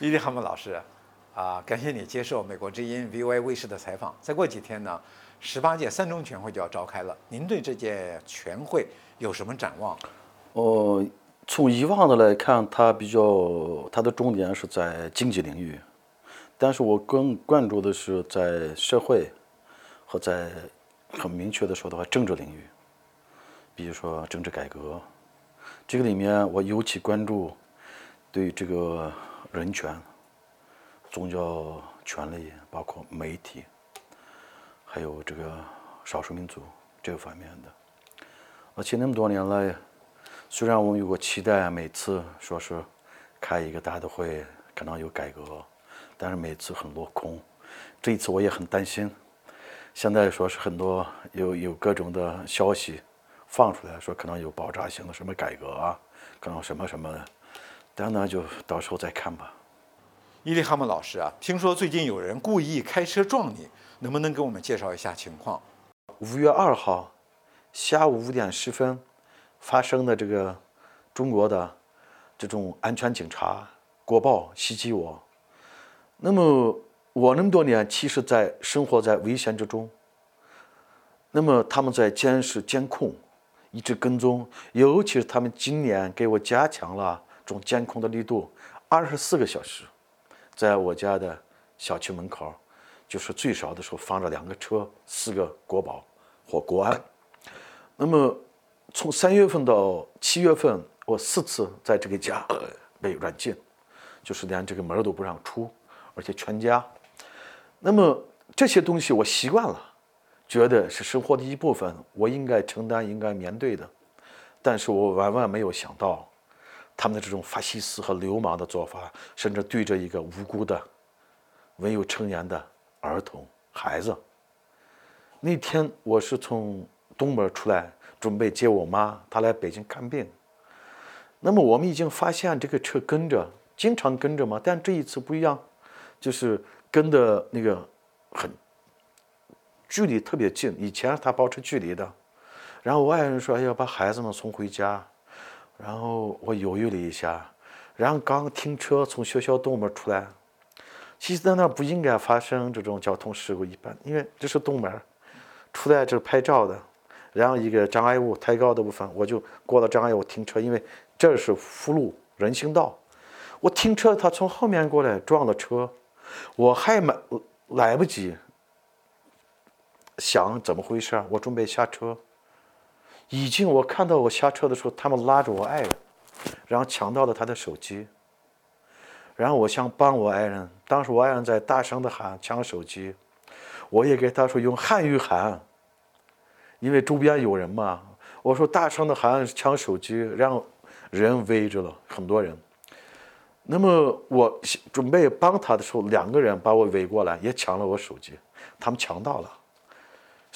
伊利哈姆老师，啊，感谢你接受美国之音 VOA 卫视的采访。再过几天呢，十八届三中全会就要召开了，您对这届全会有什么展望？哦，从以往的来看，它比较它的重点是在经济领域，但是我更关注的是在社会和在很明确的说的话，政治领域，比如说政治改革。这个里面我尤其关注对这个人权、宗教权利，包括媒体，还有这个少数民族这个方面的。而且那么多年来，虽然我们有过期待，每次说是开一个大的会，可能有改革，但是每次很落空。这一次我也很担心。现在说是很多有有各种的消息。放出来说可能有爆炸性的什么改革啊，可能什么什么的，但呢就到时候再看吧。伊利哈姆老师啊，听说最近有人故意开车撞你，能不能给我们介绍一下情况？五月二号下午五点十分发生的这个中国的这种安全警察国报袭击我，那么我那么多年其实在生活在危险之中，那么他们在监视监控。一直跟踪，尤其是他们今年给我加强了这种监控的力度，二十四个小时，在我家的小区门口，就是最少的时候放着两个车，四个国保或国安。那么从三月份到七月份，我四次在这个家被软禁，就是连这个门都不让出，而且全家。那么这些东西我习惯了。觉得是生活的一部分，我应该承担、应该面对的。但是我万万没有想到，他们的这种法西斯和流氓的做法，甚至对着一个无辜的、没有成年的儿童孩子。那天我是从东门出来，准备接我妈，她来北京看病。那么我们已经发现这个车跟着，经常跟着嘛，但这一次不一样，就是跟的那个很。距离特别近，以前他保持距离的。然后我爱人说要把孩子们送回家，然后我犹豫了一下，然后刚停车从学校东门出来，其实在那不应该发生这种交通事故，一般因为这是东门，出来这拍照的，然后一个障碍物太高的部分，我就过了障碍物停车，因为这是辅路人行道，我停车，他从后面过来撞了车，我还没来不及。想怎么回事？我准备下车，已经我看到我下车的时候，他们拉着我爱人，然后抢到了他的手机。然后我想帮我爱人，当时我爱人在大声的喊抢手机，我也给他说用汉语喊，因为周边有人嘛。我说大声的喊抢手机，然后人围着了很多人。那么我准备帮他的时候，两个人把我围过来，也抢了我手机，他们抢到了。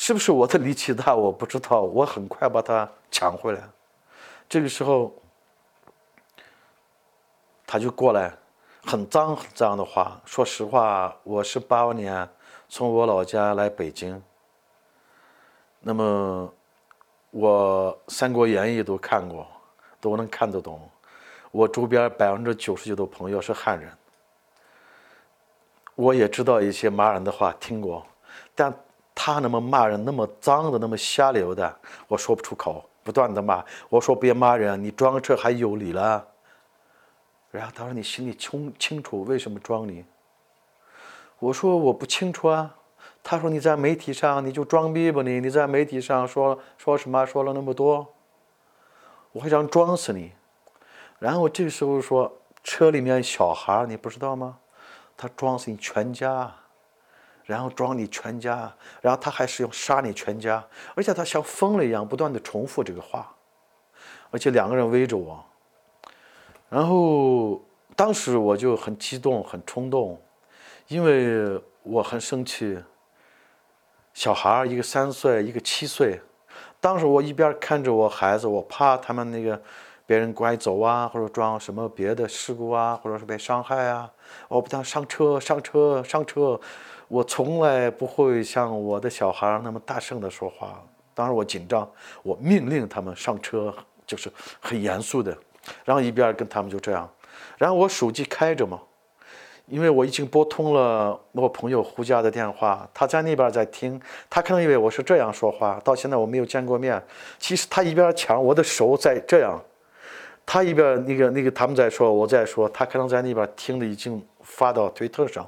是不是我的力气大？我不知道。我很快把它抢回来。这个时候，他就过来，很脏很脏的话。说实话，我是八五年从我老家来北京。那么，我《三国演义》都看过，都能看得懂。我周边百分之九十九的朋友是汉人，我也知道一些骂人的话，听过，但。他那么骂人，那么脏的，那么下流的，我说不出口，不断的骂。我说别骂人，你装车还有理了。然后他说你心里清清楚为什么装你？我说我不清楚啊。他说你在媒体上你就装逼吧你，你在媒体上说说什么说了那么多，我还想装死你。然后这时候说车里面小孩你不知道吗？他装死你全家。然后装你全家，然后他还是要杀你全家，而且他像疯了一样不断的重复这个话，而且两个人围着我，然后当时我就很激动很冲动，因为我很生气。小孩一个三岁一个七岁，当时我一边看着我孩子，我怕他们那个别人拐走啊，或者撞什么别的事故啊，或者是被伤害啊，我不想上车上车上车。我从来不会像我的小孩那么大声的说话。当时我紧张，我命令他们上车，就是很严肃的，然后一边跟他们就这样，然后我手机开着嘛，因为我已经拨通了我朋友胡家的电话，他在那边在听，他可能以为我是这样说话，到现在我没有见过面。其实他一边抢我的手在这样，他一边那个那个他们在说，我在说，他可能在那边听的已经发到推特上。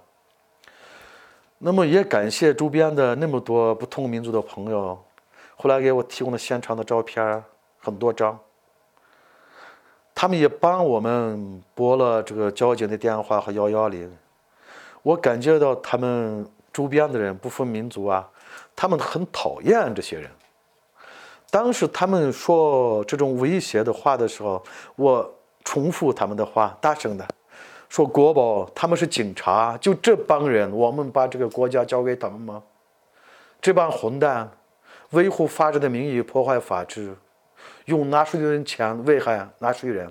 那么也感谢周边的那么多不同民族的朋友，后来给我提供了现场的照片很多张。他们也帮我们拨了这个交警的电话和幺幺零。我感觉到他们周边的人不分民族啊，他们很讨厌这些人。当时他们说这种威胁的话的时候，我重复他们的话，大声的。说国宝他们是警察，就这帮人，我们把这个国家交给他们吗？这帮混蛋，维护法治的名义破坏法治，用纳税人的钱危害纳税人。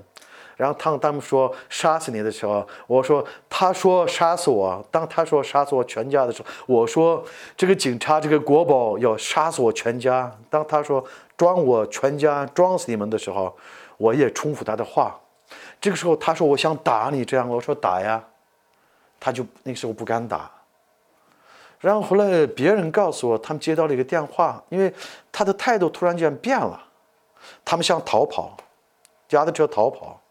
然后当他们说杀死你的时候，我说他说杀死我。当他说杀死我全家的时候，我说这个警察这个国宝要杀死我全家。当他说装我全家装死你们的时候，我也重复他的话。这个时候，他说：“我想打你。”这样，我说：“打呀。”他就那个时候不敢打。然后后来别人告诉我，他们接到了一个电话，因为他的态度突然间变了，他们想逃跑，押着车逃跑。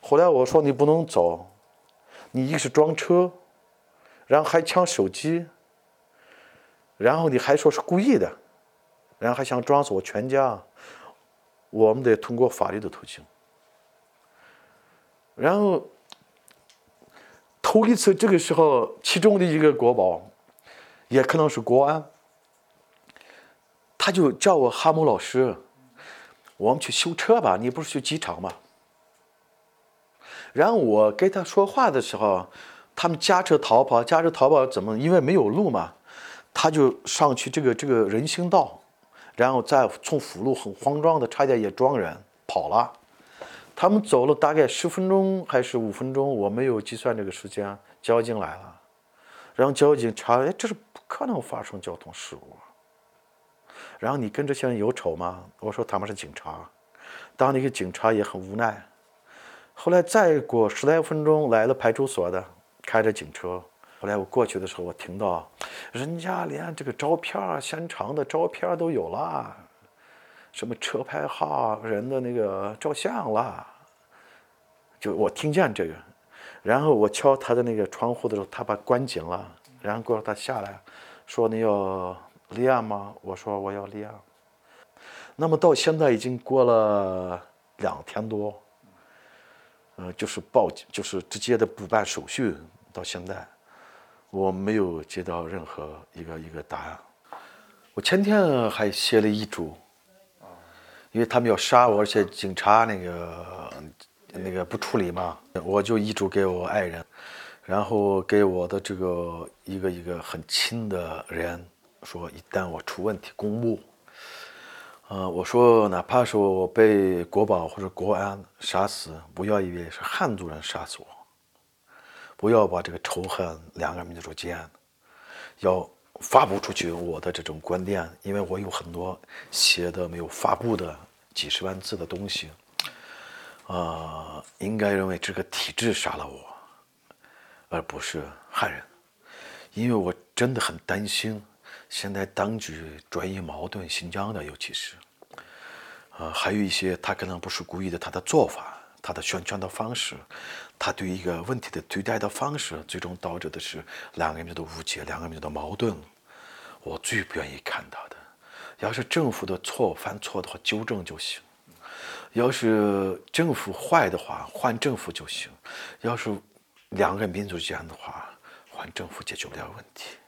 后来我说：“你不能走，你一个是装车，然后还抢手机，然后你还说是故意的，然后还想撞死我全家，我们得通过法律的途径。”然后头一次，这个时候，其中的一个国宝，也可能是国安，他就叫我哈姆老师，我们去修车吧，你不是去机场吗？然后我跟他说话的时候，他们驾车逃跑，驾车逃跑怎么？因为没有路嘛，他就上去这个这个人行道，然后再从辅路很慌张的，差点也撞人跑了。他们走了大概十分钟还是五分钟，我没有计算这个时间。交警来了，然后交警查，哎，这是不可能发生交通事故。然后你跟这些人有仇吗？我说他们是警察。当那个警察也很无奈。后来再过十来分钟，来了派出所的，开着警车。后来我过去的时候，我听到，人家连这个照片现场的照片都有了。什么车牌号、人的那个照相啦，就我听见这个，然后我敲他的那个窗户的时候，他把关紧了，然后过后他下来，说你要立案吗？我说我要立案。那么到现在已经过了两天多，呃，就是报警，就是直接的补办手续，到现在我没有接到任何一个一个答案。我前天还写了遗嘱。因为他们要杀我，而且警察那个那个不处理嘛，我就遗嘱给我爱人，然后给我的这个一个一个很亲的人说，一旦我出问题，公布，呃，我说哪怕说我被国保或者国安杀死，不要以为是汉族人杀死我，不要把这个仇恨两个民族间，要。发布出去我的这种观点，因为我有很多写的没有发布的几十万字的东西，啊，应该认为这个体制杀了我，而不是汉人，因为我真的很担心，现在当局转移矛盾，新疆的尤其是，啊，还有一些他可能不是故意的，他的做法。他的宣传的方式，他对一个问题的对待的方式，最终导致的是两个民族的误解，两个民族的矛盾。我最不愿意看到的，要是政府的错犯错的话，纠正就行；要是政府坏的话，换政府就行；要是两个民族间的话，换政府解决不了问题。